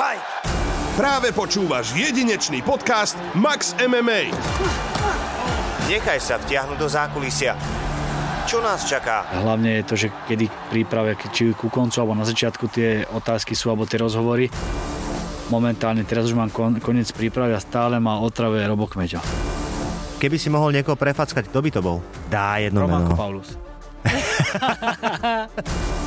Fight! Práve počúvaš jedinečný podcast Max MMA. Nechaj sa vtiahnuť do zákulisia. Čo nás čaká? Hlavne je to, že kedy príprave, či ku koncu alebo na začiatku tie otázky sú alebo tie rozhovory. Momentálne teraz už mám kon, koniec prípravy a stále ma otravuje Robo Kmeťo. Keby si mohol niekoho prefackať, kto by to bol? Dá jedno Romanko meno. Paulus.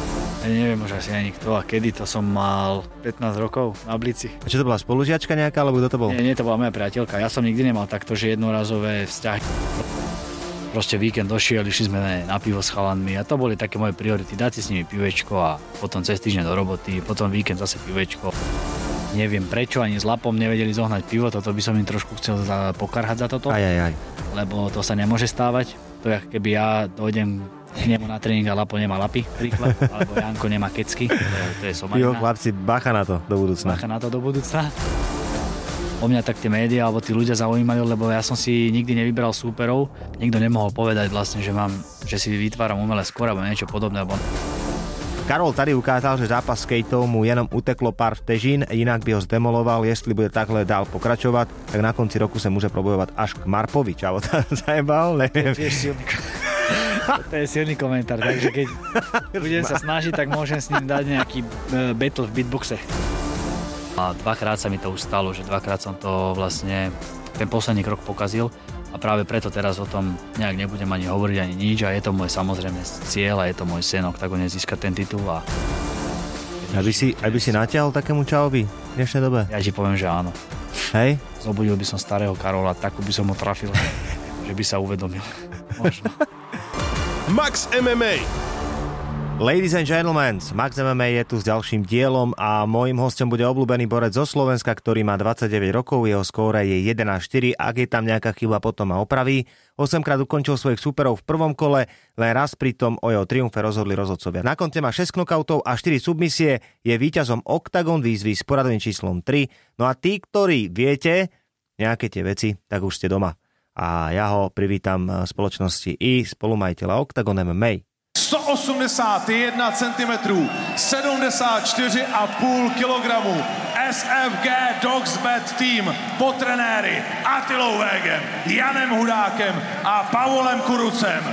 ja neviem už asi ani kto a kedy to som mal 15 rokov na Blici. A čo to bola spolužiačka nejaká, alebo kto to bol? Nie, nie, to bola moja priateľka. Ja som nikdy nemal takto, že jednorazové vzťahy. Proste víkend došiel, išli sme na pivo s chalanmi a to boli také moje priority. Dať si s nimi pivečko a potom cez týždeň do roboty, potom víkend zase pivečko. Neviem prečo, ani s Lapom nevedeli zohnať pivo, toto by som im trošku chcel za, pokarhať za toto, Aj, aj, aj. lebo to sa nemôže stávať. To je, keby ja dojdem k nemu na tréning a Lapo nemá lapy, príklad, alebo Janko nemá kecky, to je, to je Jo, somarina. chlapci, bacha na to do budúcna. Bacha na to do budúcna. O mňa tak tie médiá alebo tí ľudia zaujímali, lebo ja som si nikdy nevyberal súperov. Nikto nemohol povedať vlastne, že, mám, že si vytváram umelé skôr alebo niečo podobné. Lebo Karol tady ukázal, že zápas s Kejtou mu jenom uteklo pár vtežín, inak by ho zdemoloval, jestli bude takhle dál pokračovať, tak na konci roku sa môže probojovať až k Marpovi. Čavo, tam zajebal, neviem. To je silný komentár, takže keď budem sa snažiť, tak môžem s ním dať nejaký e, battle v beatboxe. A dvakrát sa mi to už stalo, že dvakrát som to vlastne ten posledný krok pokazil a práve preto teraz o tom nejak nebudem ani hovoriť ani nič a je to môj samozrejme cieľ a je to môj sen oktagone získať ten titul a Aby si, aby si natiahol takému čavovi v dnešnej dobe. ja ti poviem, že áno. Hej? Zobudil by som starého Karola, takú by som ho trafil, že by sa uvedomil. Možno. Max MMA. Ladies and gentlemen, Max MMA je tu s ďalším dielom a môjim hostom bude obľúbený borec zo Slovenska, ktorý má 29 rokov, jeho skóre je 11-4, ak je tam nejaká chyba, potom ma opraví. 8 krát ukončil svojich súperov v prvom kole, len raz pritom o jeho triumfe rozhodli rozhodcovia. Na konte má 6 knockoutov a 4 submisie, je víťazom Octagon výzvy s poradovým číslom 3. No a tí, ktorí viete nejaké tie veci, tak už ste doma. A ja ho privítam v spoločnosti i spolumajiteľa Octagon MMA. 181 cm, 74,5 kg. SFG Dogs Bad Team pod trenéry Atilou Vegem, Janem Hudákem a Pavolem Kurucem.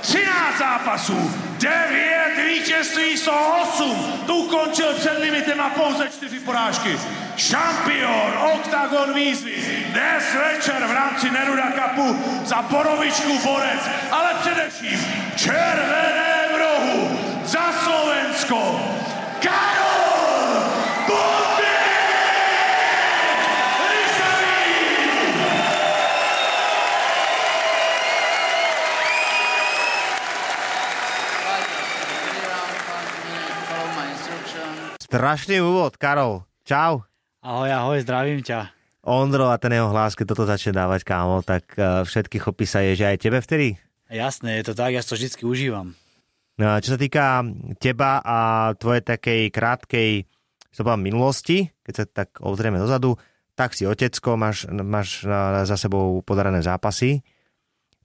13 zápasů, 9 vítězství, 108. Tu ukončil před limitem a pouze 4 porážky. Šampion Octagon výzvy. Dnes večer v rámci Neruda Cupu za borovičku borec, ale především červené v rohu za Slovensko. Karol Bondek! Strašný úvod, Karol. Čau. Ahoj, ahoj, zdravím ťa. Ondro a ten jeho hlas, keď toto začne dávať, kámo, tak uh, všetky chopy sa je, že aj tebe vtedy? Jasné, je to tak, ja to vždy užívam. No čo sa týka teba a tvojej takej krátkej povedal, minulosti, keď sa tak obzrieme dozadu, tak si otecko, máš, máš na, za sebou podarené zápasy,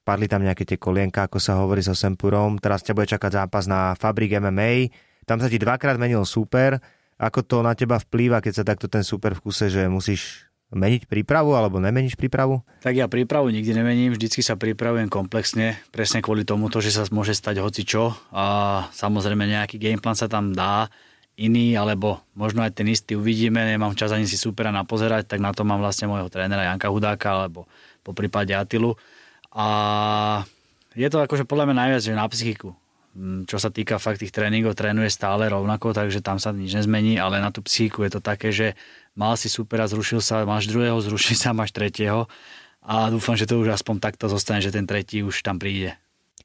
padli tam nejaké tie kolienka, ako sa hovorí so Sempurom, teraz ťa bude čakať zápas na Fabrik MMA, tam sa ti dvakrát menil super, ako to na teba vplýva, keď sa takto ten super v kuse, že musíš meniť prípravu alebo nemeníš prípravu? Tak ja prípravu nikdy nemením, vždycky sa pripravujem komplexne, presne kvôli tomuto, že sa môže stať hoci čo a samozrejme nejaký gameplan sa tam dá, iný, alebo možno aj ten istý uvidíme, nemám čas ani si supera napozerať, tak na to mám vlastne môjho trénera Janka Hudáka, alebo po prípade Atilu. A je to akože podľa mňa najviac, že na psychiku. Mm, Čo sa týka fakt tých tréningov, trénuje stále rovnako, takže tam sa nič nezmení, ale na tú psychiku je to také, že mal si supera, zrušil sa, máš druhého, zrušil sa, máš tretieho a dúfam, že to už aspoň takto zostane, že ten tretí už tam príde.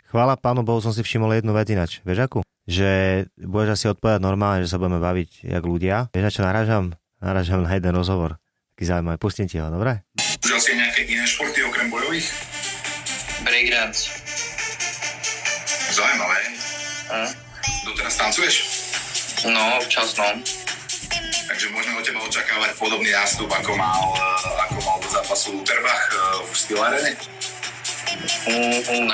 Chvála pánu Bohu som si všimol jednu vec inač. Vieš akú? Že budeš asi odpovedať normálne, že sa budeme baviť jak ľudia. Vieš na čo narážam? Narážam na jeden rozhovor. Taký zaujímavý. Pustím ti ho, dobre? Užil si nejaké iné športy okrem bojových? Breakdance. Zaujímavé. Hm? Doteraz tancuješ? No, občas no. Takže môžeme od teba očakávať podobný nástup, ako mal, eh, ako mal do zápasu Luterbach eh, v Steel Arene? Mm,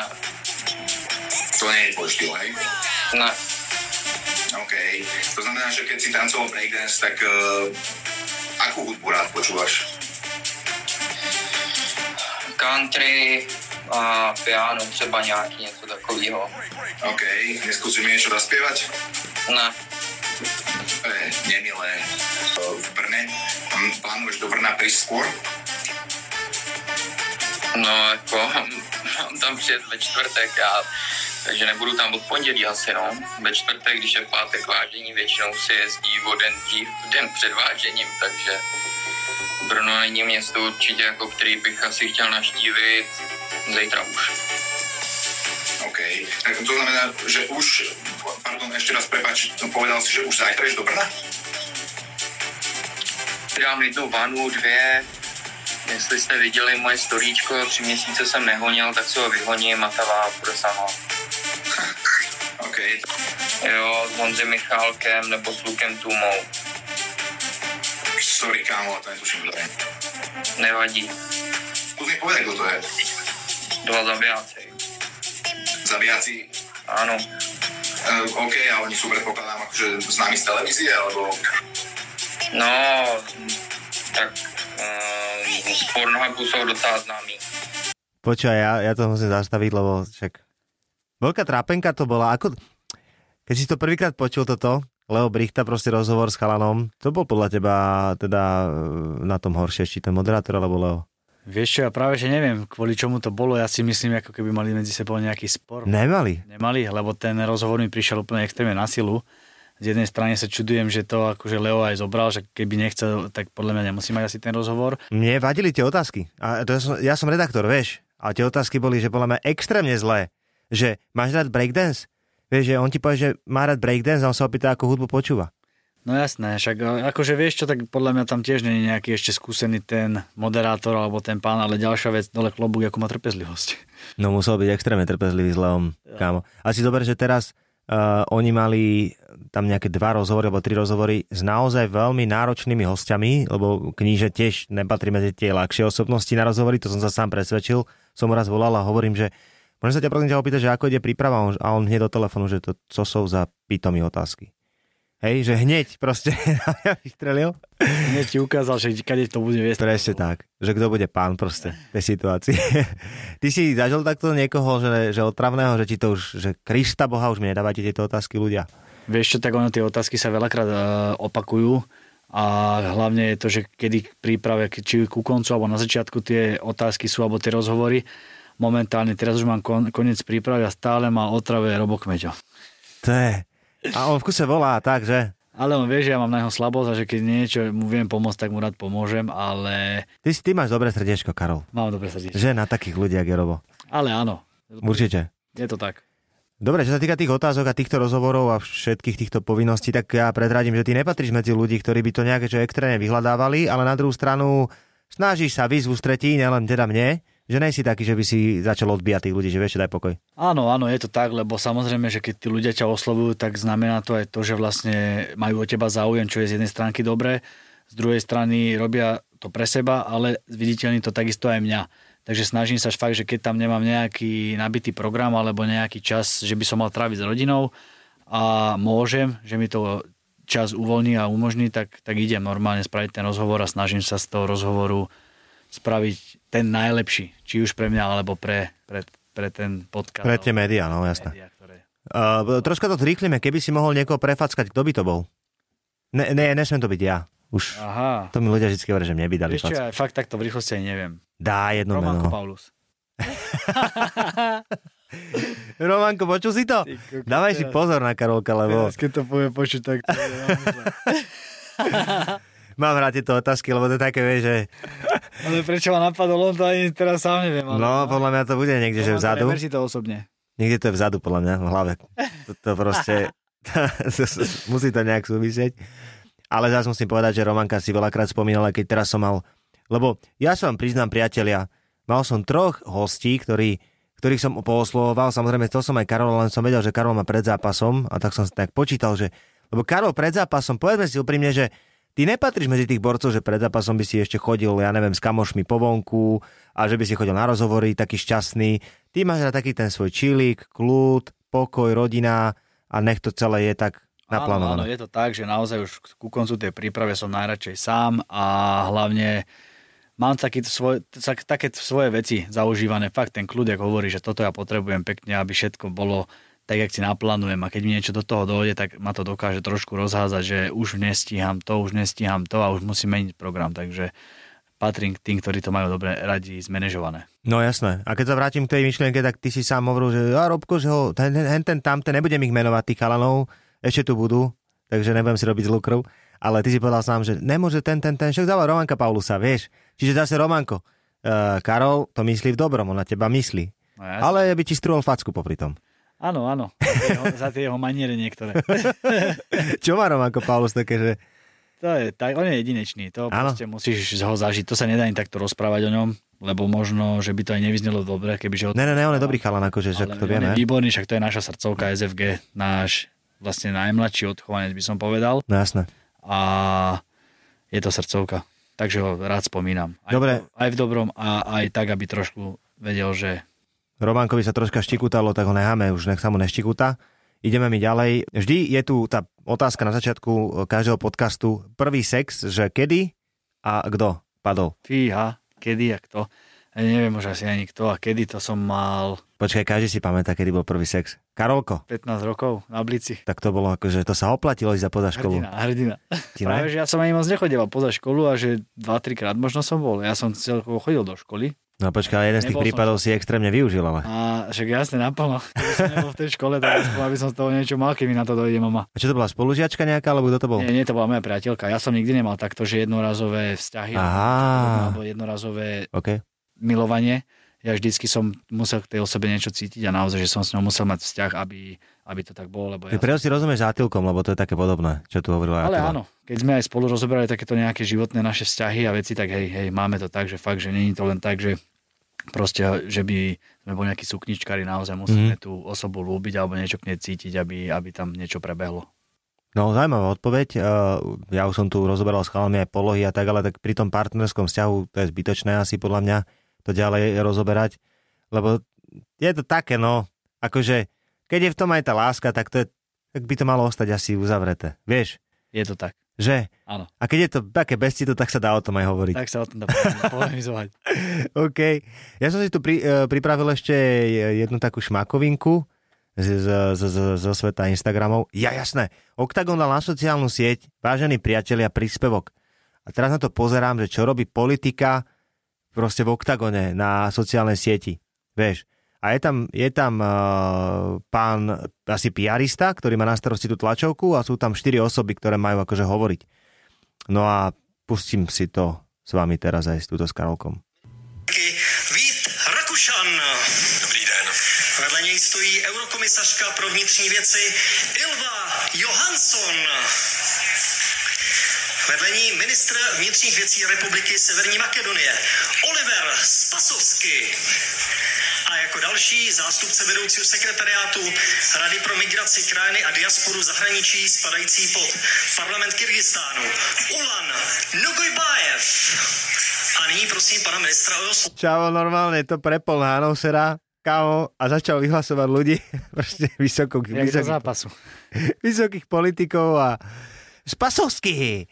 To nie je tvoj štýl, hej? ne. OK. To znamená, že keď si tancoval breakdance, tak uh, Akú hudbu rád počúvaš? Country a piano, třeba nějaký něco takového. OK, neskúsim niečo zaspievať? Ne, Je nemilé. V Brne. Plánuješ do Brna prísť skôr? no jako mám tam přijet ve čtvrtek a takže nebudu tam od pondělí asi, no. Ve čtvrtek, když je v pátek vážení, většinou se jezdí o den dřív, den před vážením, takže Brno není město určitě, jako který bych asi chtěl naštívit zítra už. OK. Tak to znamená, že už, pardon, ešte raz prepač, povedal si, že už zajtra ješ do Brna? Dám jednu vanu, dvě. Jestli jste viděli moje storíčko, tři měsíce jsem nehonil, tak se ho vyhoním a ta váha bude sama. OK. Jo, s Honzem Michálkem nebo s Lukem Tumou. Sorry, kámo, to netuším, kto je. Nevadí. Skús mi povedať, kto to je. Dva zabijáci. Zabijaci. Ano. Uh, OK, a oni sú, predpokladám, akože známi z televízie, alebo... No, tak um, z Pornhubu jsou docela známí. Počúvaj, ja, ja to musím zastaviť, lebo však... Veľká trápenka to bola, ako... Keď si to prvýkrát počul toto, Leo Brichta, proste rozhovor s chalanom, to bol podľa teba teda e, na tom horšie, či ten moderátor alebo Leo? Vieš čo, ja práve že neviem, kvôli čomu to bolo. Ja si myslím, ako keby mali medzi sebou nejaký spor. Nemali. Nemali, lebo ten rozhovor mi prišiel úplne extrémne na silu. Z jednej strany sa čudujem, že to akože Leo aj zobral, že keby nechcel, tak podľa mňa nemusí mať asi ten rozhovor. Mne vadili tie otázky. A to ja, som, ja som redaktor, vieš. A tie otázky boli, že podľa mňa extrémne zlé. Že máš rád breakdance? Vieš, že on ti povie, že má rád breakdance a on sa opýta, ako hudbu počúva. No jasné, však akože vieš čo, tak podľa mňa tam tiež nie je nejaký ešte skúsený ten moderátor alebo ten pán, ale ďalšia vec, dole klobúk, ako má trpezlivosť. No musel byť extrémne trpezlivý s Leom, kámo. A si dober, že teraz uh, oni mali tam nejaké dva rozhovory alebo tri rozhovory s naozaj veľmi náročnými hostiami, lebo kníže tiež nepatrí medzi tie ľahšie osobnosti na rozhovory, to som sa sám presvedčil. Som raz volal a hovorím, že môžem sa ťa prosím ťa opýtať, že ako ide príprava a on, hneď do telefónu, že to, co sú za pitomí otázky. Hej, že hneď proste ja vystrelil. Hneď ti ukázal, že kade to bude viesť. Presne tak, že kto bude pán proste tej situácii. Ty si zažil takto niekoho, že, že otravného, že ti to už, že Krista Boha, už mi nedávate tieto otázky ľudia. Vieš čo, tak ono tie otázky sa veľakrát uh, opakujú a hlavne je to, že kedy k príprave, či ku koncu alebo na začiatku tie otázky sú alebo tie rozhovory, momentálne teraz už mám kon, koniec prípravy a stále má otrave Robo Kmeďo. To je... A on v kuse volá tak, že? Ale on vie, že ja mám na jeho slabosť a že keď niečo mu viem pomôcť, tak mu rád pomôžem, ale Ty, ty máš dobré srdiečko, Karol. mám dobre srdce. Že na takých ľudí, jak je Robo. Ale áno, Určite. je to tak. Dobre, čo sa týka tých otázok a týchto rozhovorov a všetkých týchto povinností, tak ja predradím, že ty nepatríš medzi ľudí, ktorí by to nejaké čo extrémne vyhľadávali, ale na druhú stranu snažíš sa výzvu stretí, nielen teda mne, že nejsi taký, že by si začal odbíjať tých ľudí, že vieš, daj pokoj. Áno, áno, je to tak, lebo samozrejme, že keď tí ľudia ťa oslovujú, tak znamená to aj to, že vlastne majú o teba záujem, čo je z jednej stránky dobré, z druhej strany robia to pre seba, ale viditeľní to takisto aj mňa. Takže snažím sa fakt, že keď tam nemám nejaký nabitý program alebo nejaký čas, že by som mal tráviť s rodinou a môžem, že mi to čas uvoľní a umožní, tak, tak idem normálne spraviť ten rozhovor a snažím sa z toho rozhovoru spraviť ten najlepší, či už pre mňa alebo pre, pre, pre ten podcast. Pre tie médiá, no jasné. Média, ktoré... Uh, troška to zrýchlime, keby si mohol niekoho prefackať, kto by to bol? Ne, ne, nesmiem to byť ja. Už Aha. to mi ľudia vždy hovoria, že mne by dali fack. ja fakt takto v rýchlosti ani neviem. Dá jedno Romanko meno. Paulus. Romanko, počul si to? Ty Dávaj si pozor na Karolka, lebo Teraz, keď to povie počuť, tak to je. mám rád tieto otázky, lebo to je také, vieš, že Ale prečo ma napadol, on to ani teraz sám neviem. Ale no, podľa mňa to bude niekde, že vzadu. Neber si to osobne. Niekde to je vzadu, podľa mňa, v hlave. To, to proste, musí to nejak súvisieť. Ale zase musím povedať, že Romanka si veľakrát spomínala, keď teraz som mal, lebo ja sa vám priznám, priatelia, mal som troch hostí, ktorí, ktorých som pooslovoval, samozrejme to som aj Karol, len som vedel, že Karol má pred zápasom a tak som si tak počítal, že, lebo Karol pred zápasom, povedzme si úprimne, že ty nepatríš medzi tých borcov, že pred zápasom by si ešte chodil, ja neviem, s kamošmi po vonku a že by si chodil na rozhovory, taký šťastný. Ty máš na taký ten svoj čilík, kľud, pokoj, rodina a nech to celé je tak naplánované. Áno, áno, je to tak, že naozaj už ku koncu tej príprave som najradšej sám a hlavne mám taký svoj, tak, také svoje veci zaužívané. Fakt ten kľud, ako hovorí, že toto ja potrebujem pekne, aby všetko bolo tak, jak si naplánujem a keď mi niečo do toho dojde, tak ma to dokáže trošku rozházať, že už nestíham to, už nestíham to a už musím meniť program, takže patrím k tým, ktorí to majú dobre radi zmanéžované. No jasné. A keď sa vrátim k tej myšlienke, tak ty si sám hovoril, že a Robko, že ho, ten, ten, ten tamten, nebudem ich menovať, tých chalanov, ešte tu budú, takže nebudem si robiť zlú krv. Ale ty si povedal sám, že nemôže ten, ten, ten, však dával Romanka Paulusa, vieš. Čiže zase Romanko. Uh, Karol to myslí v dobrom, on na teba myslí. No. Ale by ti strúhol facku popri tom. Áno, áno. Za tie jeho, maniere niektoré. Čo má Romanko Paulus také, že To je tak, on je jedinečný, to Áno. proste musíš ho zažiť, to sa nedá ani takto rozprávať o ňom, lebo možno, že by to aj nevyznelo dobre, kebyže ho... Ne, ne, ne, on je dobrý chalan, akože, že ale to on vieme. je výborný, však to je naša srdcovka SFG, náš vlastne najmladší odchovanec by som povedal No jasné. a je to srdcovka, takže ho rád spomínam. Aj, Dobre. aj v dobrom a aj tak, aby trošku vedel, že Románkovi sa troška štikutalo, tak ho necháme, už nech sa mu neštikuta. Ideme mi ďalej. Vždy je tu tá otázka na začiatku každého podcastu. Prvý sex, že kedy a kto padol. fíha, kedy a kto. Ja neviem už asi ani kto a kedy to som mal Počkaj, každý si pamätá, kedy bol prvý sex. Karolko, 15 rokov na Blici. tak to bolo akože, to sa oplatilo ísť za poza školu. Hrdina, hrdina. Ti? Práve, že ja som ani moc nechodieval poza školu a že 2-3 krát možno som bol. Ja som celkovo chodil do školy No počkaj, jeden z tých Nebol som- prípadov si extrémne využil, ale. a však jasne naplno. Keby som nebol v tej škole, tak aspoň aby som z toho niečo mal, keď mi na to dojde mama. A čo to bola spolužiačka nejaká, alebo kto to bol? Nie, nie, to bola moja priateľka. Ja som nikdy nemal takto, že jednorazové vzťahy Aha. alebo jednorazové OK. milovanie. Ja vždycky som musel k tej osobe niečo cítiť a naozaj, že som s ňou musel mať vzťah, aby, aby to tak bolo. Lebo ja preto si rozumieš zátylkom, lebo to je také podobné, čo tu hovorila Ale áno, keď sme aj spolu rozoberali takéto nejaké životné naše vzťahy a veci, tak hej, hej, máme to tak, že fakt, že není to len tak, že proste, že by sme boli nejakí sukničkári, naozaj musíme mm-hmm. tú osobu ľúbiť alebo niečo k nej cítiť, aby, aby tam niečo prebehlo. No, zaujímavá odpoveď. Uh, Ja už som tu rozoberal s chalami aj polohy a tak, ale tak pri tom partnerskom vzťahu to je zbytočné asi podľa mňa to ďalej rozoberať, lebo je to také, no, akože keď je v tom aj tá láska, tak to je, tak by to malo ostať asi uzavreté. Vieš, Je to tak, že? áno. A keď je to také bez citu, tak sa dá o tom aj hovoriť. Tak sa o tom dá polemizovať. OK. Ja som si tu pri, e, pripravil ešte jednu takú šmakovinku zo sveta Instagramov. Ja jasné. Octagon dal na sociálnu sieť, vážení priatelia, príspevok. A teraz na to pozerám, že čo robí politika proste v Octagone na sociálnej sieti. Vieš. A je tam, je tam uh, pán asi piarista, ktorý má na starosti tú tlačovku a sú tam štyri osoby, ktoré majú akože hovoriť. No a pustím si to s vami teraz aj s túto s Karolkom. Vít Rakušan. Dobrý den. Vedle něj stojí eurokomisařka pro vnitřní věci Ilva Johansson. Vedle ní ministr vnitřních věcí Republiky Severní Makedonie Oliver Spasovsky. A jako další zástupce vedoucího sekretariátu Rady pro migraci, krajiny a diasporu zahraničí spadající pod parlament Kyrgyzstánu Ulan Nogojbajev. A nyní prosím pana ministra o. Čavo, normálne to prepol na Hanosera, kámo, a začal vyhlasovať ľudí, proste do vysokých, zápasu. vysokých politikov a Spasovský.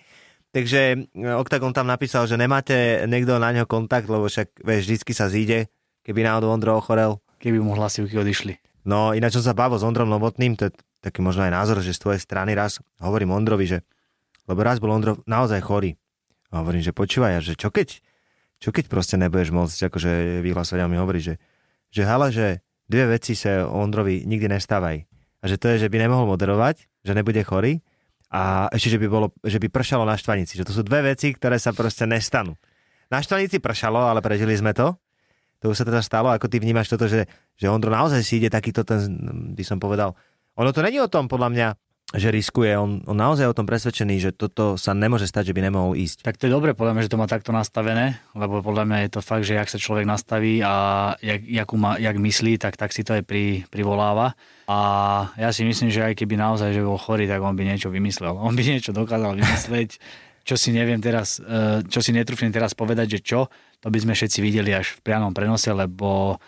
Takže e, Octagon tam napísal, že nemáte niekto na ňo kontakt, lebo však, vieš, vždycky sa zíde, keby náhodou Ondro ochorel. Keby mu hlasivky odišli. No ináč som sa bavil s Ondrom Novotným, to je taký možno aj názor, že z tvojej strany raz hovorím Ondrovi, že lebo raz bol Ondro naozaj chorý. A hovorím, že počúvaj, že čo keď, čo keď proste nebudeš môcť akože vyhlasovať a mi hovorí, že, že hala, že dve veci sa Ondrovi nikdy nestávajú. A že to je, že by nemohol moderovať, že nebude chorý a ešte, že by, bolo, že by pršalo na štvanici. Že to sú dve veci, ktoré sa proste nestanú. Na štvanici pršalo, ale prežili sme to. To už sa teda stalo. Ako ty vnímaš toto, že, že Ondro naozaj si ide takýto ten, by som povedal, ono to není o tom, podľa mňa, že riskuje. On, on naozaj o tom presvedčený, že toto sa nemôže stať, že by nemohol ísť. Tak to je dobre, podľa mňa, že to má takto nastavené, lebo podľa mňa je to fakt, že jak sa človek nastaví a jak, jakú má, jak myslí, tak, tak si to aj pri, privoláva. A ja si myslím, že aj keby naozaj že bol chorý, tak on by niečo vymyslel. On by niečo dokázal vymyslieť, čo si neviem teraz, eh, čo si netrúfnem teraz povedať, že čo, to by sme všetci videli až v priamom prenose, lebo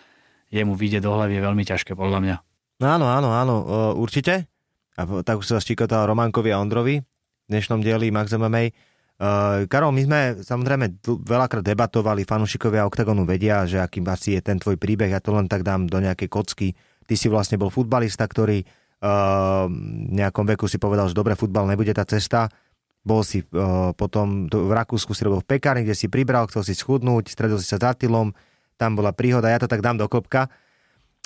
jemu vyjde do hlavy je veľmi ťažké, podľa mňa. No áno, áno, áno, e, určite. A tak už sa štíkotal Románkovi a Ondrovi v dnešnom dieli Max MMA. Uh, Karol, my sme samozrejme veľakrát debatovali, fanúšikovia OKTAGONu vedia, že akým asi je ten tvoj príbeh, ja to len tak dám do nejakej kocky. Ty si vlastne bol futbalista, ktorý v nejakom veku si povedal, že dobre, futbal nebude tá cesta. Bol si uh, potom v Rakúsku si robil v pekárni, kde si pribral, chcel si schudnúť, stredil si sa za Attilom, tam bola príhoda, ja to tak dám do kopka.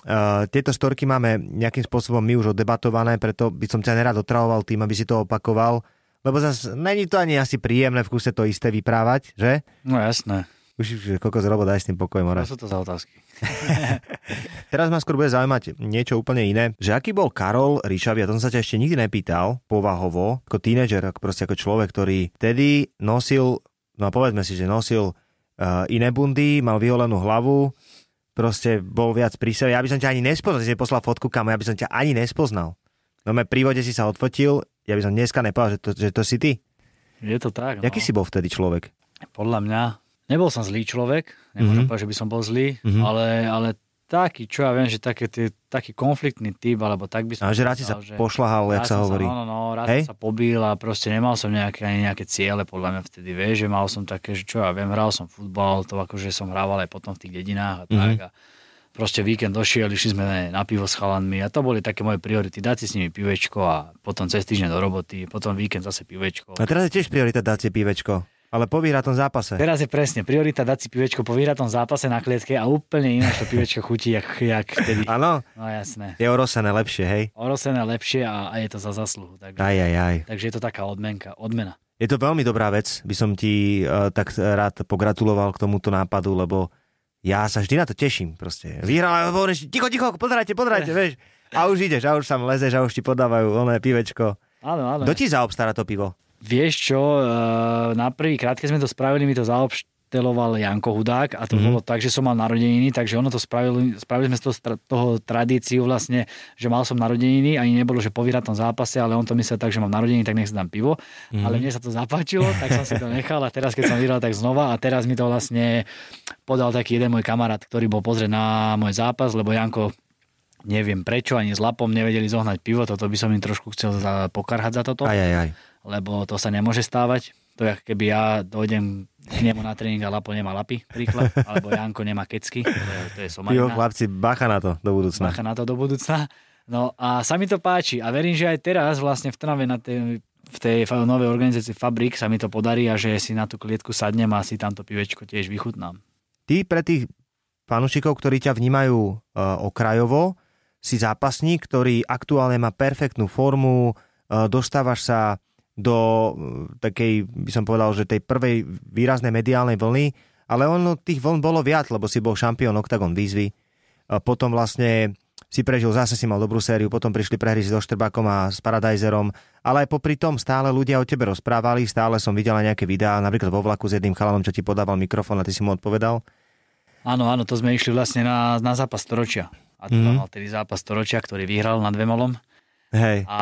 Uh, tieto storky máme nejakým spôsobom my už oddebatované, preto by som ťa nerad otravoval tým, aby si to opakoval lebo zase není to ani asi príjemné v kuse to isté vyprávať, že? No jasné. Už koľko zrobo daj s tým pokojom. Čo sú to za otázky? Teraz ma skôr bude zaujímať niečo úplne iné. Že aký bol Karol Ríšav, ja to som sa ťa ešte nikdy nepýtal, povahovo, ako tínedžer, ako proste ako človek, ktorý vtedy nosil, no povedzme si, že nosil uh, iné bundy, mal vyholenú hlavu, proste bol viac pri sebe. Ja by som ťa ani nespoznal, si poslal fotku kam, ja by som ťa ani nespoznal. No me pri vode si sa odfotil, ja by som dneska nepovedal, že to, že to si ty. Je to tak. No. Jaký si bol vtedy človek? Podľa mňa, nebol som zlý človek, nemôžem mm-hmm. povedať, že by som bol zlý, mm-hmm. ale, ale taký, čo ja viem, že taký, tý, taký konfliktný typ, alebo tak by som... A že rád si sa že pošľahal, jak sa hovorí. Sa, no, no, no, rád Hej? sa pobil a proste nemal som nejaké, ani nejaké ciele, podľa mňa vtedy, vieš, že mal som také, že čo ja viem, hral som futbal, to akože som hrával aj potom v tých dedinách a mm-hmm. tak. A, proste víkend došiel, išli sme na pivo s chalanmi a to boli také moje priority. Dať si s nimi pivečko a potom cez týždeň do roboty, potom víkend zase pivečko. A teraz je tiež priorita dať si pivečko. Ale po vyhratom zápase. Teraz je presne priorita dať si pivečko po vyhratom zápase na klietke a úplne ináč to pivečko chutí, jak, jak vtedy. Áno? No jasné. Je orosené lepšie, hej? Orosené lepšie a, a je to za zasluhu. Takže, aj, aj, aj. takže je to taká odmenka, odmena. Je to veľmi dobrá vec, by som ti uh, tak rád pogratuloval k tomuto nápadu, lebo ja sa vždy na to teším. Proste. Vyhral hovoríš, ticho, ticho, pozerajte, pozerajte, vieš. A už ideš, a už sa lezeš, a už ti podávajú oné pivečko. Áno, áno. Kto ti zaobstará to pivo? Vieš čo, na prvý krát, keď sme to spravili, mi to zaobstará teloval Janko Hudák a to mm-hmm. bolo tak, že som mal narodeniny, takže ono to spravili, spravili sme z toho, toho tradíciu vlastne, že mal som narodeniny, ani nebolo, že po vyhratom zápase, ale on to myslel tak, že mám narodeniny, tak nech si dám pivo. Mm-hmm. Ale mne sa to zapáčilo, tak som si to nechal a teraz, keď som vyhral, tak znova a teraz mi to vlastne podal taký jeden môj kamarát, ktorý bol pozrieť na môj zápas, lebo Janko neviem prečo, ani s Lapom nevedeli zohnať pivo, toto by som im trošku chcel pokarhať za toto. Aj, aj, aj. Lebo to sa nemôže stávať. To je, keby ja dojdem k nemu na tréning a Lapo nemá lapy, príklad, alebo Janko nemá kecky, to je, to je somarina. Jo, chlapci, bacha na to do budúcna. Bacha na to do budúcna. No a sa mi to páči a verím, že aj teraz vlastne v Trnave na tej, v tej novej organizácii Fabrik sa mi to podarí a že si na tú klietku sadnem a si tamto pivečko tiež vychutnám. Ty pre tých fanúšikov, ktorí ťa vnímajú uh, okrajovo, si zápasník, ktorý aktuálne má perfektnú formu, uh, dostávaš sa do eh, takej, by som povedal, že tej prvej výraznej mediálnej vlny, ale ono tých vln bolo viac, lebo si bol šampión Octagon výzvy. Potom vlastne si prežil, zase si mal dobrú sériu, potom prišli prehry so Štrbákom a s Paradiserom, ale aj popri tom stále ľudia o tebe rozprávali, stále som videl aj nejaké videá, napríklad vo vlaku s jedným chalanom, čo ti podával mikrofón a ty si mu odpovedal. Áno, áno, to sme išli vlastne na, na zápas storočia. A to mm. mal tedy zápas storočia, ktorý vyhral nad Vemolom. Hej. A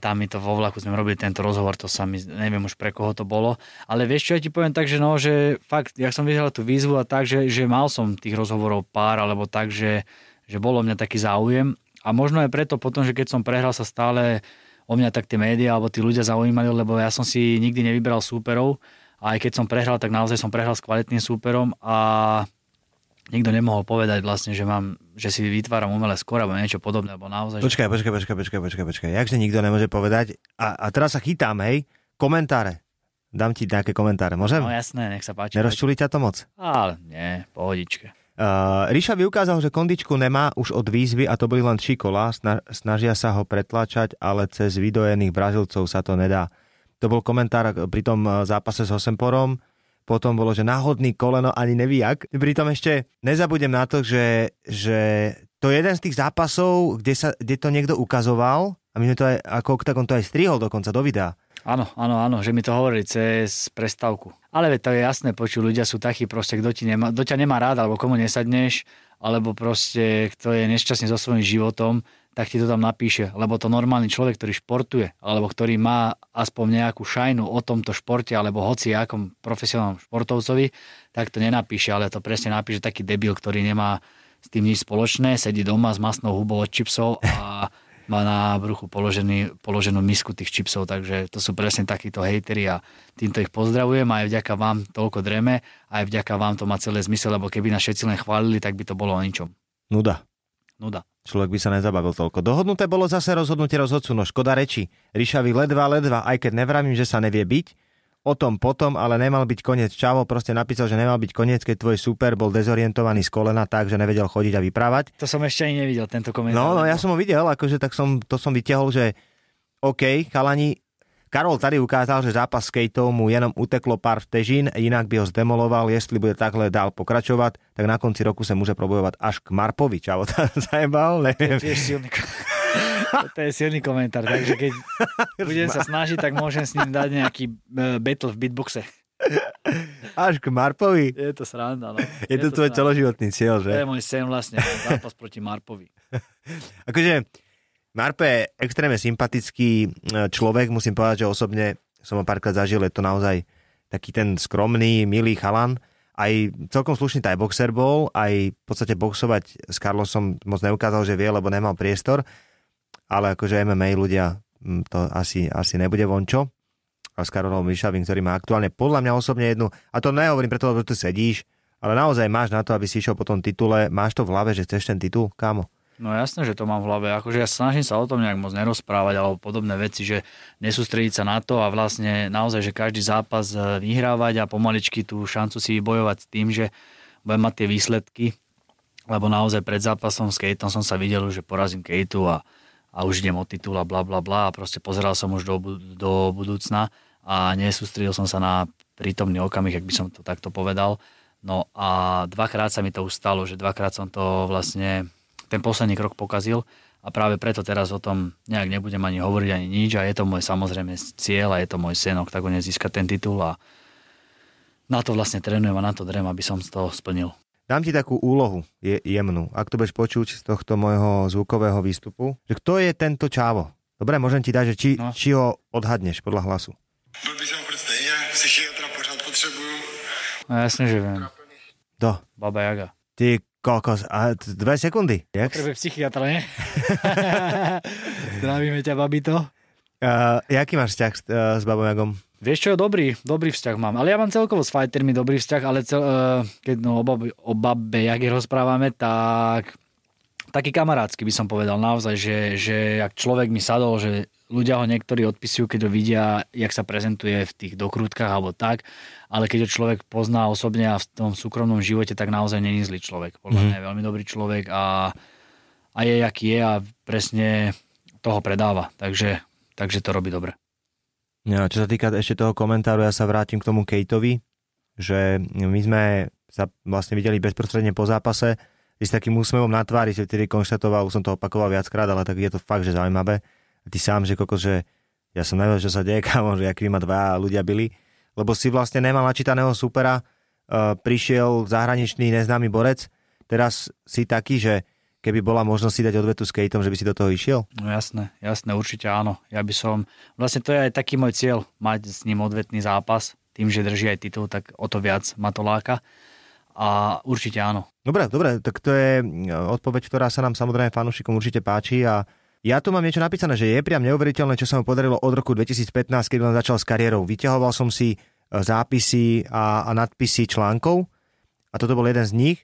tam mi to vo vlaku sme robili tento rozhovor, to sa mi, neviem už pre koho to bolo. Ale vieš čo, ja ti poviem tak, že no, že fakt, ja som videl tú výzvu a tak, že, že mal som tých rozhovorov pár, alebo tak, že, že bolo mňa taký záujem. A možno aj preto potom, že keď som prehral sa stále o mňa tak tie médiá alebo tí ľudia zaujímali, lebo ja som si nikdy nevyberal súperov. A aj keď som prehral, tak naozaj som prehral s kvalitným súperom a nikto nemohol povedať vlastne, že mám, že si vytváram umelé skôr alebo niečo podobné, alebo naozaj... Počkaj, počkaj, počkaj, počkaj, počkaj, počkaj. Jakže nikto nemôže povedať? A, a teraz sa chytám, hej, komentáre. Dám ti nejaké komentáre, môžem? No jasné, nech sa páči. Nerozčuli ťa to moc? Ale nie, pohodičke. Uh, Ríša vyukázal, že kondičku nemá už od výzvy a to boli len tri kola. Snažia sa ho pretlačať, ale cez vydojených Brazilcov sa to nedá. To bol komentár pri tom zápase s Osemporom potom bolo, že náhodný koleno ani neví jak. Pritom ešte nezabudem na to, že, že to je jeden z tých zápasov, kde, sa, kde to niekto ukazoval a my sme to aj, ako tak on to aj strihol dokonca do videa. Áno, áno, áno, že mi to hovorili cez prestávku. Ale to je jasné, počuť, ľudia sú takí proste, kto, ti nemá, kto ťa nemá rád, alebo komu nesadneš, alebo proste kto je nešťastný so svojím životom, tak ti to tam napíše, lebo to normálny človek, ktorý športuje, alebo ktorý má aspoň nejakú šajnu o tomto športe, alebo hoci akom profesionálnom športovcovi, tak to nenapíše, ale to presne napíše taký debil, ktorý nemá s tým nič spoločné, sedí doma s masnou hubou od čipsov a má na bruchu položený, položenú misku tých čipsov, takže to sú presne takíto hejteri a týmto ich pozdravujem a aj vďaka vám toľko dreme a aj vďaka vám to má celé zmysel, lebo keby nás všetci len chválili, tak by to bolo o ničom. Nuda. Nuda. Človek by sa nezabavil toľko. Dohodnuté bolo zase rozhodnutie rozhodcu, no škoda reči. Ríšavi ledva, ledva, aj keď nevravím, že sa nevie byť, o tom potom, ale nemal byť koniec. Čavo proste napísal, že nemal byť koniec, keď tvoj super bol dezorientovaný z kolena tak, že nevedel chodiť a vyprávať. To som ešte ani nevidel, tento komentár. No, no, ja som ho videl, akože tak som, to som vytiahol, že OK, chalani, Karol tady ukázal, že zápas s Kejtou mu jenom uteklo pár vtežín, inak by ho zdemoloval, jestli bude takhle dál pokračovať, tak na konci roku sa môže probojovať až k Marpovi. Čavo, zajebal, neviem. To je silný, to je silný komentár, takže keď budem sa snažiť, tak môžem s ním dať nejaký e, battle v beatboxe. Až k Marpovi? Je to sranda, no. Je, je to, to tvoj celoživotný cieľ, že? To je môj sen vlastne, zápas proti Marpovi. akože, Marpe je extrémne sympatický e, človek, musím povedať, že osobne som ho párkrát zažil, je to naozaj taký ten skromný, milý chalan. Aj celkom slušný taj boxer bol, aj v podstate boxovať s Carlosom moc neukázal, že vie, lebo nemal priestor. Ale akože MMA ľudia, to asi, asi nebude vončo. A s Karolom Myšavým, ktorý má aktuálne podľa mňa osobne jednu, a to nehovorím preto, lebo tu sedíš, ale naozaj máš na to, aby si išiel po tom titule, máš to v hlave, že chceš ten titul, kámo? No jasné, že to mám v hlave. Akože ja snažím sa o tom nejak moc nerozprávať alebo podobné veci, že nesústrediť sa na to a vlastne naozaj, že každý zápas e, vyhrávať a pomaličky tú šancu si bojovať s tým, že budem mať tie výsledky. Lebo naozaj pred zápasom s Kejtom som sa videl, že porazím Kejtu a, a už idem o titul a bla bla bla a proste pozeral som už do, do budúcna a nesústredil som sa na prítomný okamih, ak by som to takto povedal. No a dvakrát sa mi to ustalo, že dvakrát som to vlastne ten posledný krok pokazil a práve preto teraz o tom nejak nebudem ani hovoriť ani nič a je to môj samozrejme cieľ a je to môj senok, tak získať ten titul a na to vlastne trénujem a na to drem, aby som to splnil. Dám ti takú úlohu je, jemnú, ak to budeš počuť z tohto môjho zvukového výstupu, že kto je tento čávo? Dobre, môžem ti dať, že či, no. či ho odhadneš podľa hlasu. Byl by som stejne, psychiatra pořád potrebujú. No jasne, že viem. Kto? Baba Jaga. Ty Kokos, a dve sekundy. Jak? Potrebuje psychiatra, nie? Zdravíme ťa, babito. Uh, jaký máš vzťah s, uh, s Babom Jagom? Vieš čo, dobrý, dobrý vzťah mám. Ale ja mám celkovo s fightermi dobrý vzťah, ale cel, uh, keď no, o, babe, o babe Jage rozprávame, tak taký kamarádsky by som povedal naozaj, že, že ak človek mi sadol, že ľudia ho niektorí odpisujú, keď ho vidia, jak sa prezentuje v tých dokrutkách alebo tak, ale keď ho človek pozná osobne a v tom súkromnom živote, tak naozaj není zlý človek. Podľa mňa je veľmi dobrý človek a, a je, aký je a presne toho predáva. Takže, takže to robí dobre. No, čo sa týka ešte toho komentáru, ja sa vrátim k tomu Kejtovi, že my sme sa vlastne videli bezprostredne po zápase, s takým úsmevom na tvári si vtedy konštatoval, už som to opakoval viackrát, ale tak je to fakt, že zaujímavé. A ty sám, že koko, že ja som nevedel, čo sa deje, kámo, že aký ma dva ľudia byli lebo si vlastne nemal načítaného supera, uh, prišiel zahraničný neznámy borec, teraz si taký, že keby bola možnosť si dať odvetu s Kejtom, že by si do toho išiel? No jasné, jasné, určite áno. Ja by som, vlastne to je aj taký môj cieľ, mať s ním odvetný zápas, tým, že drží aj titul, tak o to viac ma to láka. A určite áno. Dobre, dobre, tak to je odpoveď, ktorá sa nám samozrejme fanúšikom určite páči a ja tu mám niečo napísané, že je priam neuveriteľné, čo sa mu podarilo od roku 2015, keď on začal s kariérou. Vyťahoval som si e, zápisy a, a nadpisy článkov a toto bol jeden z nich,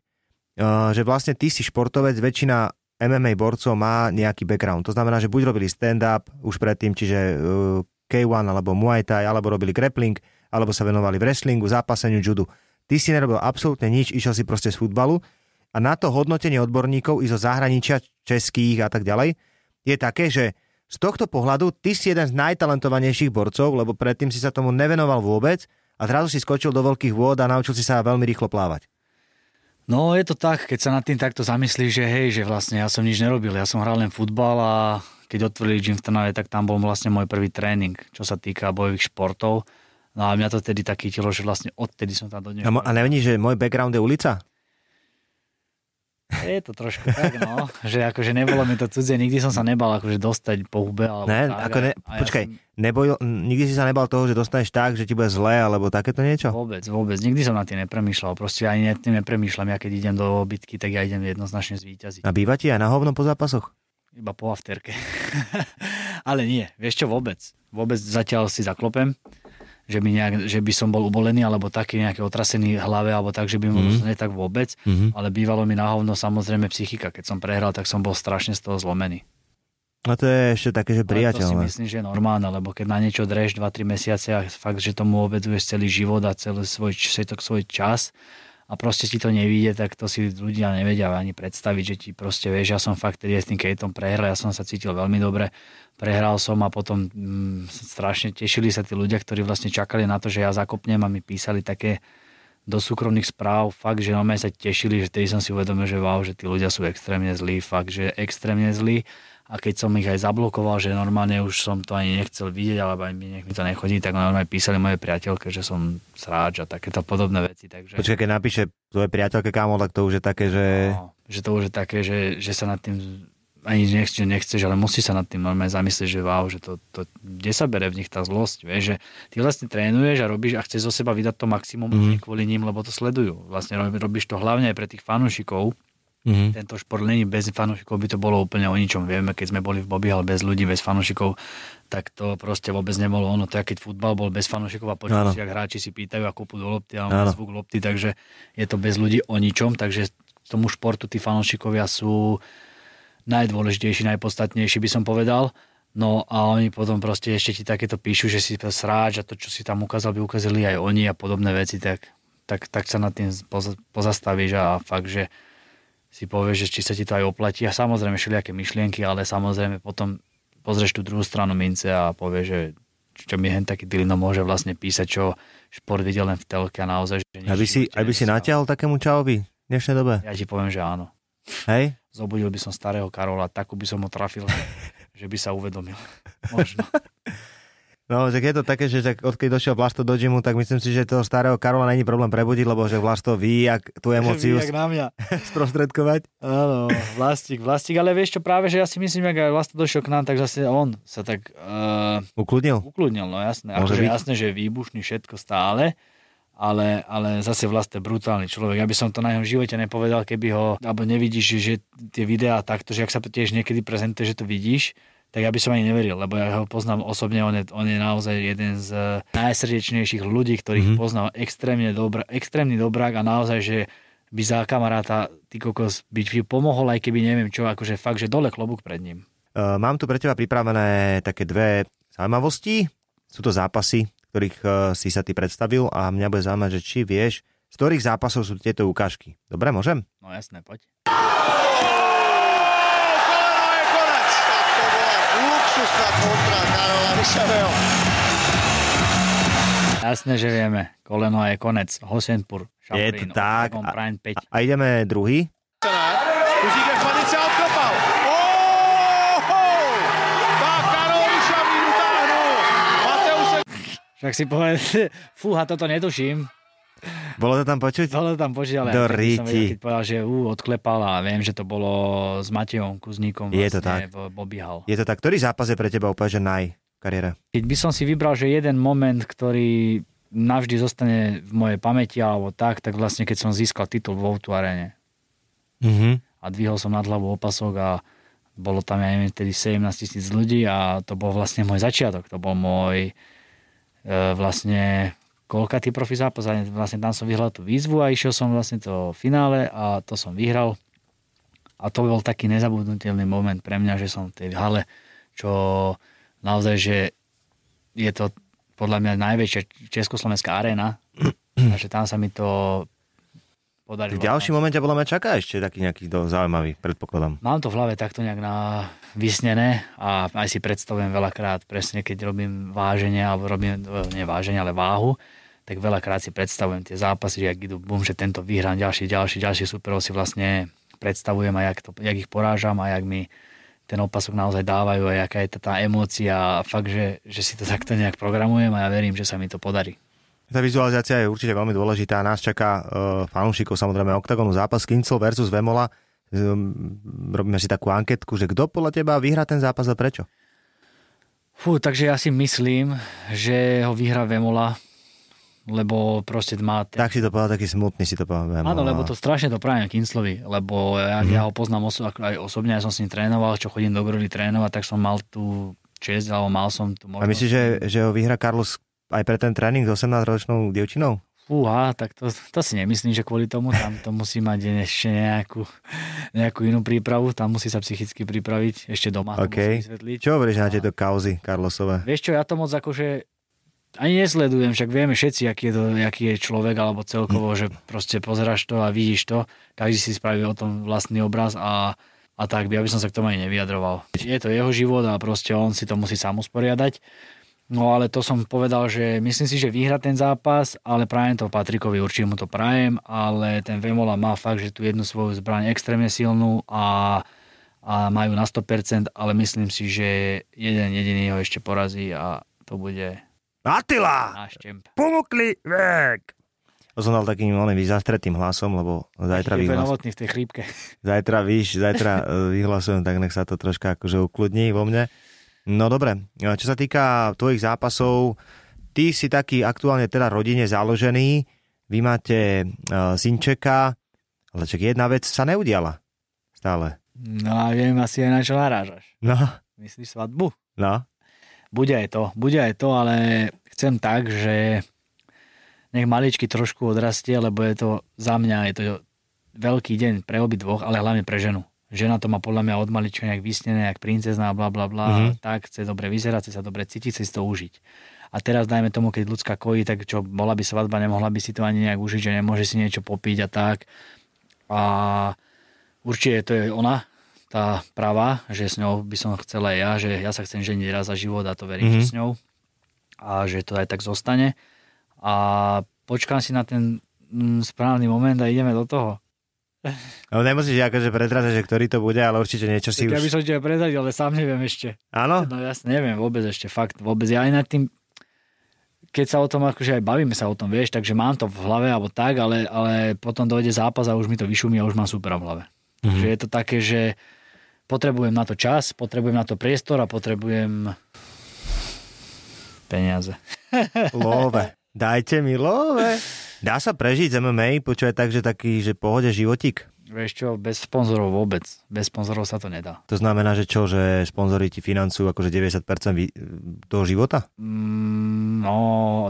že vlastne ty si športovec, väčšina MMA borcov má nejaký background. To znamená, že buď robili stand-up už predtým, čiže e, K1 alebo Muay Thai, alebo robili grappling, alebo sa venovali wrestlingu, zápaseniu, judu. Ty si nerobil absolútne nič, išiel si proste z futbalu a na to hodnotenie odborníkov i zo zahraničia českých a tak ďalej, je také, že z tohto pohľadu ty si jeden z najtalentovanejších borcov, lebo predtým si sa tomu nevenoval vôbec a zrazu si skočil do veľkých vôd a naučil si sa veľmi rýchlo plávať. No je to tak, keď sa nad tým takto zamyslíš, že hej, že vlastne ja som nič nerobil, ja som hral len futbal a keď otvorili gym v Trnave, tak tam bol vlastne môj prvý tréning, čo sa týka bojových športov. No a mňa to tedy tak chytilo, že vlastne odtedy som tam do A, a nevní, že môj background je ulica? Je to trošku tak, no, že akože nebolo mi to cudzie, nikdy som sa nebal akože dostať po hube. Alebo ne, tak, ako ne, počkaj, ja som... neboj, nikdy si sa nebal toho, že dostaneš tak, že ti bude zle, alebo takéto niečo? Vôbec, vôbec, nikdy som na tým nepremýšľal, proste ani tým nepremýšľam, ja keď idem do bitky, tak ja idem jednoznačne zvíťaziť. A býva ti aj na hovno po zápasoch? iba po afterke. Ale nie, vieš čo, vôbec. Vôbec zatiaľ si zaklopem, že by, nejak, že by som bol ubolený, alebo taký nejaký otrasený hlave, alebo tak, že by mu mm. nie tak vôbec. Mhm. Ale bývalo mi na hovno samozrejme psychika. Keď som prehral, tak som bol strašne z toho zlomený. No to je ešte také, že Ale to si priateľné. myslím, že je normálne, lebo keď na niečo dreš 2-3 mesiace a fakt, že tomu obeduješ celý život a celý svoj, všetok svoj čas a proste ti to nevíde, tak to si ľudia nevedia ani predstaviť, že ti proste vieš, ja som fakt tedy s tým Kejtom prehral, ja som sa cítil veľmi dobre, prehral som a potom mm, strašne tešili sa tí ľudia, ktorí vlastne čakali na to, že ja zakopnem a mi písali také do súkromných správ, fakt, že na sa tešili, že tedy som si uvedomil, že wow, že tí ľudia sú extrémne zlí, fakt, že extrémne zlí a keď som ich aj zablokoval, že normálne už som to ani nechcel vidieť, alebo ani mi nech mi to nechodí, tak normálne písali moje priateľke, že som sráč a takéto podobné veci. Takže, Počkaj, keď napíše tvoje priateľke kámo, tak to už je také, že... no, že to už je také, že, že sa nad tým ani nechceš, nechceš, ale musí sa nad tým normálne zamyslieť, že wow, že to, to, kde sa bere v nich tá zlosť, vieš, že ty vlastne trénuješ a robíš a chceš zo seba vydať to maximum mm. kvôli ním, lebo to sledujú. Vlastne rob- robíš to hlavne aj pre tých fanúšikov, Mhm. tento šport není bez fanúšikov, by to bolo úplne o ničom. Vieme, keď sme boli v Bobby, ale bez ľudí, bez fanúšikov, tak to proste vôbec nebolo ono. To je, keď futbal bol bez fanúšikov a si, ak hráči si pýtajú a kúpu do lopty a zvuk lopty, takže je to bez ľudí o ničom, takže tomu športu tí fanúšikovia sú najdôležitejší, najpodstatnejší by som povedal. No a oni potom proste ešte ti takéto píšu, že si to sráč a to, čo si tam ukázal, by ukázali aj oni a podobné veci, tak, tak, tak sa nad tým poza- pozastavíš a fakt, že si povieš, že či sa ti to aj oplatí a samozrejme všelijaké myšlienky, ale samozrejme potom pozrieš tú druhú stranu mince a povieš, že čo mi hen taký Dilino môže vlastne písať, čo šport videl len v telke a naozaj, že Aby si, aby si natiahol takému čaovi v dnešnej dobe? Ja ti poviem, že áno. Hej? Zobudil by som starého Karola, takú by som ho trafil, že by sa uvedomil. Možno. No, že je to také, že tak odkedy došiel Vlasto do gymu, tak myslím si, že toho starého Karola není problém prebudiť, lebo že Vlasto ví, jak tú emóciu Jak na mňa. sprostredkovať. Áno, vlastík, vlastík, ale vieš čo, práve, že ja si myslím, ak aj Vlasto došiel k nám, tak zase on sa tak uh, Ukludnil? ukludnil, no jasné. Akože jasné, že je výbušný všetko stále, ale, ale zase vlastne brutálny človek. Ja by som to na jeho živote nepovedal, keby ho, alebo nevidíš, že, že tie videá takto, že ak sa tiež niekedy prezentuje, že to vidíš, tak ja by som ani neveril, lebo ja ho poznám osobne, on je, on je naozaj jeden z najsrdečnejších ľudí, ktorých Mhm. mm-hmm. poznám extrémne dobrá, extrémny dobrák a naozaj, že by za kamaráta ty kokos byť pomohol, aj keby neviem čo, akože fakt, že dole klobúk pred ním. Uh, mám tu pre teba pripravené také dve zaujímavosti. Sú to zápasy, ktorých uh, si sa ty predstavil a mňa bude zaujímať, že či vieš, z ktorých zápasov sú tieto ukážky. Dobre, môžem? No jasné, poď. Luxusná kontra Karola Ryšavého. Jasné, že vieme. Koleno je konec. Hosenpur, Je to tak. Octagon, Prime 5. A, a ideme druhý. Panice a odkopal. Tak Karol Ryšavý utáhnul. Mateus Však si povedal, fúha, toto netuším. Bolo to tam počuť? Bolo to tam počuť, ale Do ja som vedel, keď povedal, že ú, odklepal a viem, že to bolo s Matejom Kuzníkom Je to vlastne tak. Bobby Hall. Je to tak, ktorý zápas je pre teba úplne že naj v kariére? Keď by som si vybral, že jeden moment, ktorý navždy zostane v mojej pamäti alebo tak, tak vlastne keď som získal titul v Outu arene Mhm. a dvihol som nad hlavu opasok a bolo tam, ja neviem, vtedy 17 tisíc ľudí a to bol vlastne môj začiatok. To bol môj e, vlastne koľkatý profi zápas a vlastne tam som vyhral tú výzvu a išiel som vlastne to finále a to som vyhral a to bol taký nezabudnutelný moment pre mňa, že som v tej hale, čo naozaj, že je to podľa mňa najväčšia československá arena a že tam sa mi to podarilo. V ďalším momente podľa mňa čaká ešte taký nejaký do, zaujímavý, predpokladám. Mám to v hlave takto nejak na vysnené a aj si predstavujem veľakrát presne, keď robím váženie alebo robím, e, nie váženie, ale váhu, tak veľakrát si predstavujem tie zápasy, že ak idú bum, že tento vyhrám, ďalší, ďalší, ďalší superov si vlastne predstavujem a jak, to, jak ich porážam a jak mi ten opasok naozaj dávajú a jaká je tá, emócia a fakt, že, že si to takto nejak programujem a ja verím, že sa mi to podarí. Tá vizualizácia je určite veľmi dôležitá. Nás čaká uh, fanúšikov samozrejme oktagonu zápas Kincel versus Vemola. Um, robíme si takú anketku, že kto podľa teba vyhrá ten zápas a prečo? Fú, takže ja si myslím, že ho vyhrá Vemola lebo proste má... Ten... Tak si to povedal, taký smutný si to povedal. Áno, lebo to strašne to prajem Kinslovi, lebo ja, mm. ja ho poznám oso- aj osobne, ja som s ním trénoval, čo chodím do Gorily trénovať, tak som mal tú čest, alebo mal som tu možnosť. A myslíš, že, že ho vyhra Carlos aj pre ten tréning s 18-ročnou dievčinou? Fúha, tak to, to si nemyslím, že kvôli tomu tam to musí mať ešte nejakú, nejakú inú prípravu, tam musí sa psychicky pripraviť, ešte doma okay. Čo hovoríš na tieto kauzy Carlosové? Vieš čo, ja to moc akože ani nesledujem, však vieme všetci, aký je, to, aký je človek, alebo celkovo, hm. že proste pozeráš to a vidíš to, každý si spraví o tom vlastný obraz a, a tak, by som sa k tomu ani nevyjadroval. Je to jeho život a proste on si to musí sám usporiadať. No ale to som povedal, že myslím si, že vyhra ten zápas, ale prajem to Patrikovi, určite mu to prajem, ale ten Vemola má fakt, že tu jednu svoju zbraň extrémne silnú a, a majú na 100%, ale myslím si, že jeden jediný ho ešte porazí a to bude Attila! Pomokli vek! To som dal takým oným zastretým hlasom, lebo zajtra vyhlasujem. v tej chrípke. Zajtra, víš, zajtra e, vyhlasujem, tak nech sa to troška akože ukludní vo mne. No dobre, čo sa týka tvojich zápasov, ty si taký aktuálne teda rodine založený, vy máte uh, synčeka, ale čak jedna vec sa neudiala stále. No a viem asi aj na čo narážaš. No. Myslíš svadbu? No. Bude aj to, bude aj to, ale chcem tak, že nech maličky trošku odrastie, lebo je to za mňa, je to veľký deň pre obi dvoch, ale hlavne pre ženu žena to má podľa mňa od malička nejak vysnené, jak princezná, bla bla bla, mm-hmm. tak chce dobre vyzerať, chce sa dobre cítiť, chce si to užiť. A teraz dajme tomu, keď ľudská kojí, tak čo, bola by svadba, nemohla by si to ani nejak užiť, že nemôže si niečo popiť a tak. A určite to je ona, tá práva, že s ňou by som chcela aj ja, že ja sa chcem ženiť raz za život a to verím, mm-hmm. že s ňou. A že to aj tak zostane. A počkám si na ten mm, správny moment a ideme do toho. No nemusíš akože predražať, že ktorý to bude, ale určite niečo si tak už... Ja by som ti aj prezradil, ale sám neviem ešte. Áno? No jasne, neviem vôbec ešte, fakt, vôbec. Ja aj nad tým, keď sa o tom, akože aj bavíme sa o tom, vieš, takže mám to v hlave alebo tak, ale, ale potom dojde zápas a už mi to vyšumí a už mám super v hlave. Mm-hmm. Že je to také, že potrebujem na to čas, potrebujem na to priestor a potrebujem peniaze. Love. Dajte mi love. Dá sa prežiť z MMA, počúvaj tak, že taký, že pohode životík? Vieš čo, bez sponzorov vôbec. Bez sponzorov sa to nedá. To znamená, že čo, že sponzori ti financujú akože 90% toho života? Mm, no,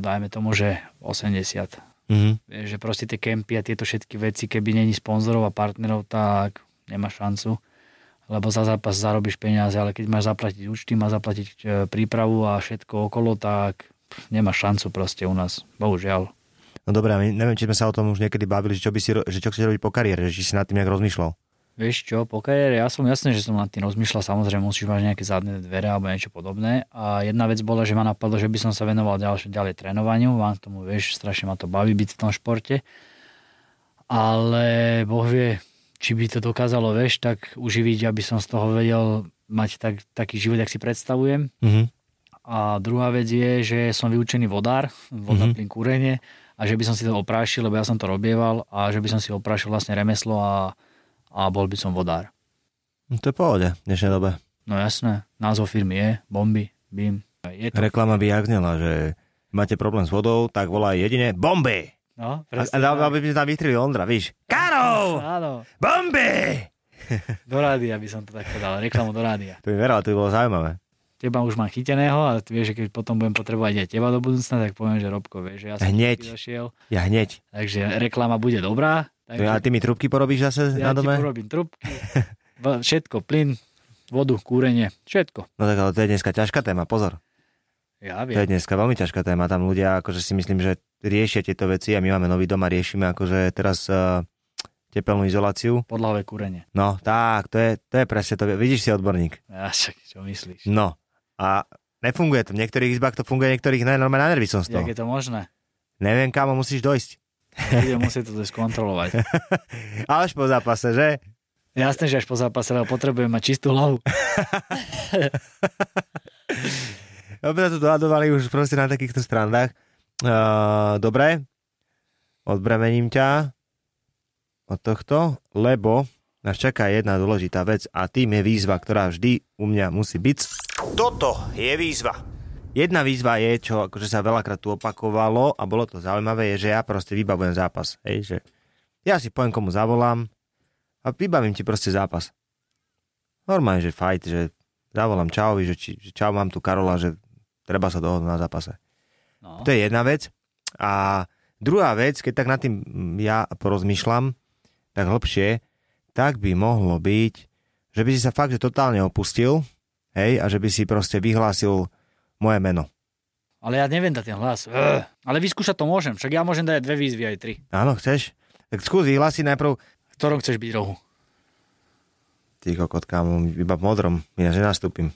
dajme tomu, že 80. Mm-hmm. Vieš, že proste tie kempy a tieto všetky veci, keby není sponzorov a partnerov, tak nemá šancu. Lebo za zápas zarobíš peniaze, ale keď máš zaplatiť účty, máš zaplatiť e, prípravu a všetko okolo, tak nemáš šancu proste u nás. Bohužiaľ. No dobré, neviem, či sme sa o tom už niekedy bavili, že čo, by si, že čo chceš robiť po kariére, že či si nad tým nejak rozmýšľal. Vieš čo, po kariére, ja som jasný, že som nad tým rozmýšľal, samozrejme musíš mať nejaké zadné dvere alebo niečo podobné. A jedna vec bola, že ma napadlo, že by som sa venoval ďalšie, ďalej trénovaniu, vám tomu, vieš, strašne ma to baví byť v tom športe. Ale Boh vie, či by to dokázalo, vieš, tak uživiť, aby som z toho vedel mať tak, taký život, jak si predstavujem. Mm-hmm. A druhá vec je, že som vyučený vodár, voda, mm-hmm. plyn, kúrenie a že by som si to oprášil, lebo ja som to robieval a že by som si oprášil vlastne remeslo a, a bol by som vodár. No to je pohode v dnešnej dobe. No jasné, názov firmy je Bomby, BIM. Je to... Reklama by jak znela, že máte problém s vodou, tak volaj jedine Bomby. No, presne. A, a, aby sme tam vystrili Ondra, víš. Karol! Áno. Bomby! Do rádia by som to tak povedal, reklamu do rádia. To by veral, to by bolo zaujímavé teba už mám chyteného a ty vieš, že keď potom budem potrebovať aj teba do budúcna, tak poviem, že Robko, vieš, že ja som hneď. Zašiel, ja hneď. Takže reklama bude dobrá. Takže... A ty mi trubky porobíš zase ja na dome? Ja porobím trubky, všetko, plyn, vodu, kúrenie, všetko. No tak ale to je dneska ťažká téma, pozor. Ja viem. To je dneska veľmi ťažká téma, tam ľudia akože si myslím, že riešia tieto veci a my máme nový dom a riešime akože teraz uh, tepelnú izoláciu. Podľahové kúrenie. No, tak, to je, to je presne to. Vidíš si odborník. Ja však, čo myslíš? No, a nefunguje to. V niektorých izbách to funguje, v niektorých ne, normálne na nervy som z toho. Jak je to možné? Neviem, kam musíš dojsť. Budem musieť to skontrolovať. až po zápase, že? Jasné, že až po zápase, lebo potrebujem mať čistú hlavu. Dobre, to dohadovali už proste na takýchto strandách. Uh, dobre, odbremením ťa od tohto, lebo nás čaká jedna dôležitá vec a tým je výzva, ktorá vždy u mňa musí byť. Toto je výzva. jedna výzva je, čo akože sa veľakrát tu opakovalo a bolo to zaujímavé, je, že ja proste vybavujem zápas. Hej, že ja si poviem, komu zavolám a vybavím ti proste zápas. Normálne, že fight, že zavolám Čaovi, že, či, že čau, mám tu Karola, že treba sa dohodnúť na zápase. No. To je jedna vec. A druhá vec, keď tak nad tým ja porozmýšľam, tak hlbšie, tak by mohlo byť, že by si sa fakt, že totálne opustil, hej, a že by si proste vyhlásil moje meno. Ale ja neviem dať ten hlas. Ugh. Ale vyskúšať to môžem, však ja môžem dať dve výzvy aj tri. Áno, chceš? Tak skús vyhlásiť najprv, V ktorom chceš byť rohu? ty kokot, kámo, iba v modrom, ináč nenastúpim.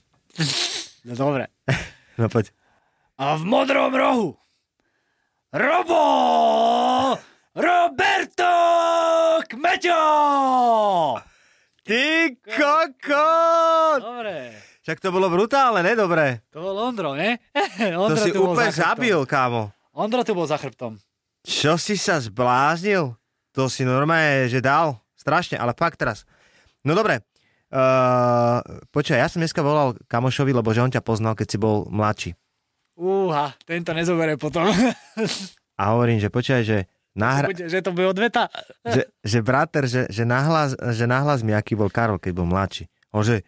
No dobre. No poď. A v modrom rohu Robo Roberto Kmeťo! Ty kokot! Dobre. Však to bolo brutálne, ne? Dobre. To bol Ondro, ne? To Ondro si tu úplne zabil, kámo. Ondro tu bol za chrbtom. Čo si sa zbláznil? To si normálne, že dal. Strašne, ale fakt teraz. No dobre. Uh, počkaj, ja som dneska volal kamošovi, lebo že on ťa poznal, keď si bol mladší. Úha, tento nezoberie potom. A hovorím, že počkaj, že, nahra, Bude, že to bude odveta. že, že brater, že, že, nahlas, že nahlas mi, aký bol Karol, keď bol mladší. On že,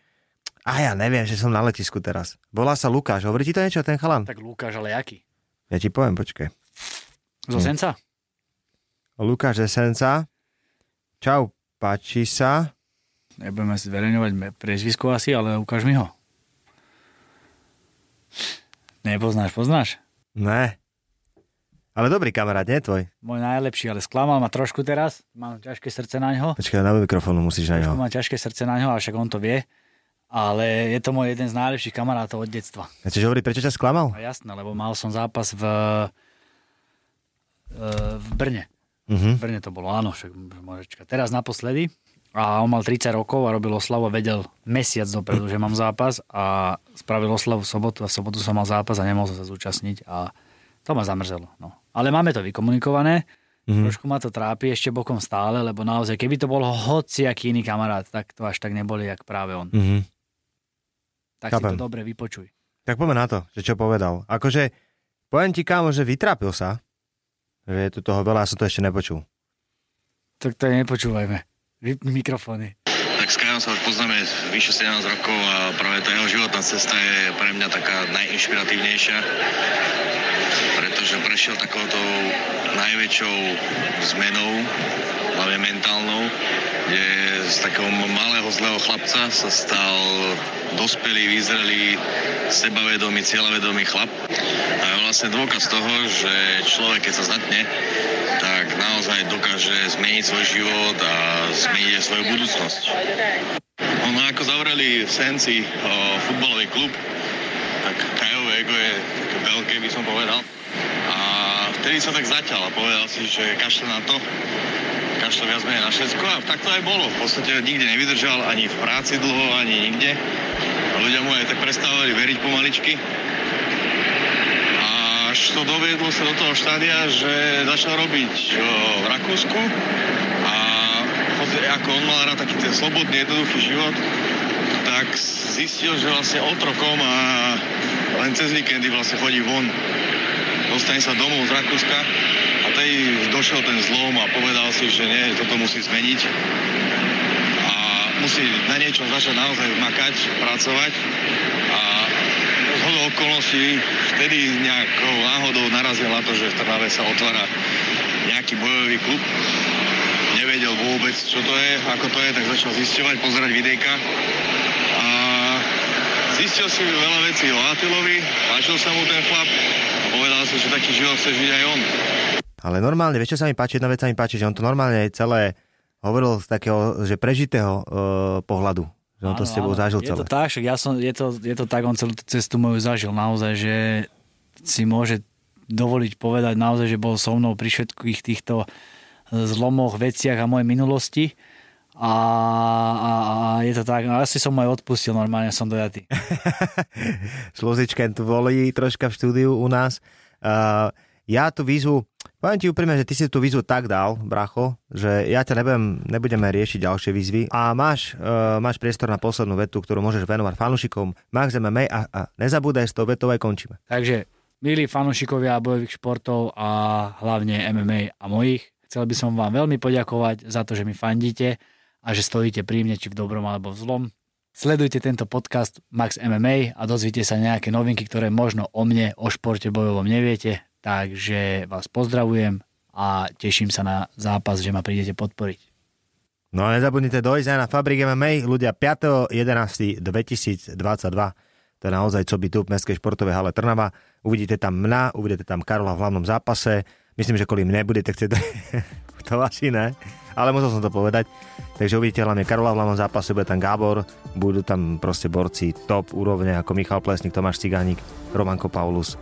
a ja neviem, že som na letisku teraz. Volá sa Lukáš. Hovorí ti to niečo, ten chalan? Tak Lukáš, ale jaký? Ja ti poviem, počkaj. Zo Hm. Senca? Lukáš Esenca. Čau, páči sa. Nebudeme zverejňovať priezvisko asi, ale ukáž mi ho. Nepoznáš, poznáš? Ne. Ale dobrý kamarát, nie tvoj? Môj najlepší, ale sklamal ma trošku teraz. Mám ťažké srdce na ňo. Počkaj, na mikrofónu musíš na ňo. mám ťažké srdce na ňo, ale však on to vie. Ale je to môj jeden z najlepších kamarátov od detstva. Ja chceš hovoriť, prečo ťa sklamal? A jasné, lebo mal som zápas v, e, v Brne. Mhm. V Brne to bolo, áno, však môže čakať. Teraz naposledy. A on mal 30 rokov a robil oslavu a vedel mesiac dopredu, že mám zápas a spravil oslavu v sobotu a v sobotu som mal zápas a nemohol som sa zúčastniť a to ma zamrzelo. No. Ale máme to vykomunikované, Mhm. trošku ma to trápi ešte bokom stále, lebo naozaj, keby to bol hociaký iný kamarát, tak to až tak neboli, jak práve on. Mhm. Tak si Chápem. to dobre vypočuj. Tak poďme na to, že čo povedal. Akože, poviem ti, kámo, že vytrápil sa. Že je tu toho veľa, ja som to ešte nepočul. Tak to nepočúvajme. Vypni mikrofóny. Tak s Kajom sa už poznáme vyše 17 rokov a práve tá jeho životná cesta je pre mňa taká najinšpiratívnejšia, pretože prešiel takouto najväčšou zmenou, hlavne mentálnou, kde z takého malého zlého chlapca sa stal dospelý, vyzrelý, sebavedomý, cieľavedomý chlap. A je vlastne dôkaz toho, že človek, keď sa zatne, tak naozaj dokáže zmeniť svoj život a zmeniť aj svoju budúcnosť. Ono ako zavreli v Senci o, futbalový klub, tak Kajové ego je také veľké, by som povedal. A vtedy sa tak zaťal a povedal si, že kašle na to, kašle viac menej na všetko a tak to aj bolo. V podstate nikde nevydržal, ani v práci dlho, ani nikde. A ľudia mu aj tak prestávali veriť pomaličky. Až to doviedlo sa do toho štádia, že začal robiť v Rakúsku a ako on mal rád taký ten slobodný, jednoduchý život, tak zistil, že vlastne otrokom a len cez víkendy vlastne chodí von. Dostane sa domov z Rakúska a tej došiel ten zlom a povedal si, že nie, toto musí zmeniť a musí na niečom začať naozaj makať, pracovať a zhodou okolností vtedy nejakou náhodou narazil na to, že v Trnave sa otvára nejaký bojový klub. Nevedel vôbec, čo to je, ako to je, tak začal zisťovať, pozerať videjka a zistil si veľa vecí o Atilovi, páčil sa mu ten chlap a povedal si, že taký život chce žiť aj on. Ale normálne, vieš, čo sa mi páči? Jedna vec sa mi páči, že on to normálne celé hovoril z takého, že prežitého uh, pohľadu. Že on to s tebou zažil je celé. to tak, však ja som, je, to, je to tak, on celú tú cestu moju zažil naozaj, že si môže dovoliť povedať naozaj, že bol so mnou pri všetkých týchto zlomoch, veciach a mojej minulosti. A, a, a je to tak, no asi som aj odpustil, normálne som dojatý. Slozičken tu volí troška v štúdiu u nás. Uh, ja tú výzvu Poviem ti úprimne, že ty si tú výzvu tak dal, bracho, že ja ťa nebudem, nebudeme riešiť ďalšie výzvy a máš, uh, máš priestor na poslednú vetu, ktorú môžeš venovať fanúšikom Max MMA a, a nezabúdaj s tou vetou aj končíme. Takže, milí fanúšikovia bojových športov a hlavne MMA a mojich, chcel by som vám veľmi poďakovať za to, že mi fandíte a že stojíte pri mne, či v dobrom alebo v zlom. Sledujte tento podcast Max MMA a dozvíte sa nejaké novinky, ktoré možno o mne, o športe bojovom neviete Takže vás pozdravujem a teším sa na zápas, že ma prídete podporiť. No a nezabudnite dojsť aj na Fabrik MMA, ľudia 5.11.2022. To je naozaj co by tu v Mestskej športovej hale Trnava. Uvidíte tam mňa, uvidíte tam Karola v hlavnom zápase. Myslím, že kvôli mne budete chcieť... to asi ne, ale musel som to povedať. Takže uvidíte hlavne Karola v hlavnom zápase, bude tam Gábor, budú tam proste borci top úrovne ako Michal Plesník, Tomáš Cigánik, Romanko Paulus,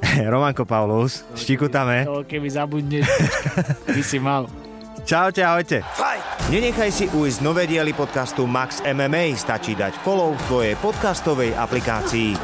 Romanko Paulus, štikutame. To keby zabudneš, by si mal. Čaute, ahojte. Nenechaj si ujsť nové diely podcastu Max MMA, stačí dať follow v tvojej podcastovej aplikácii.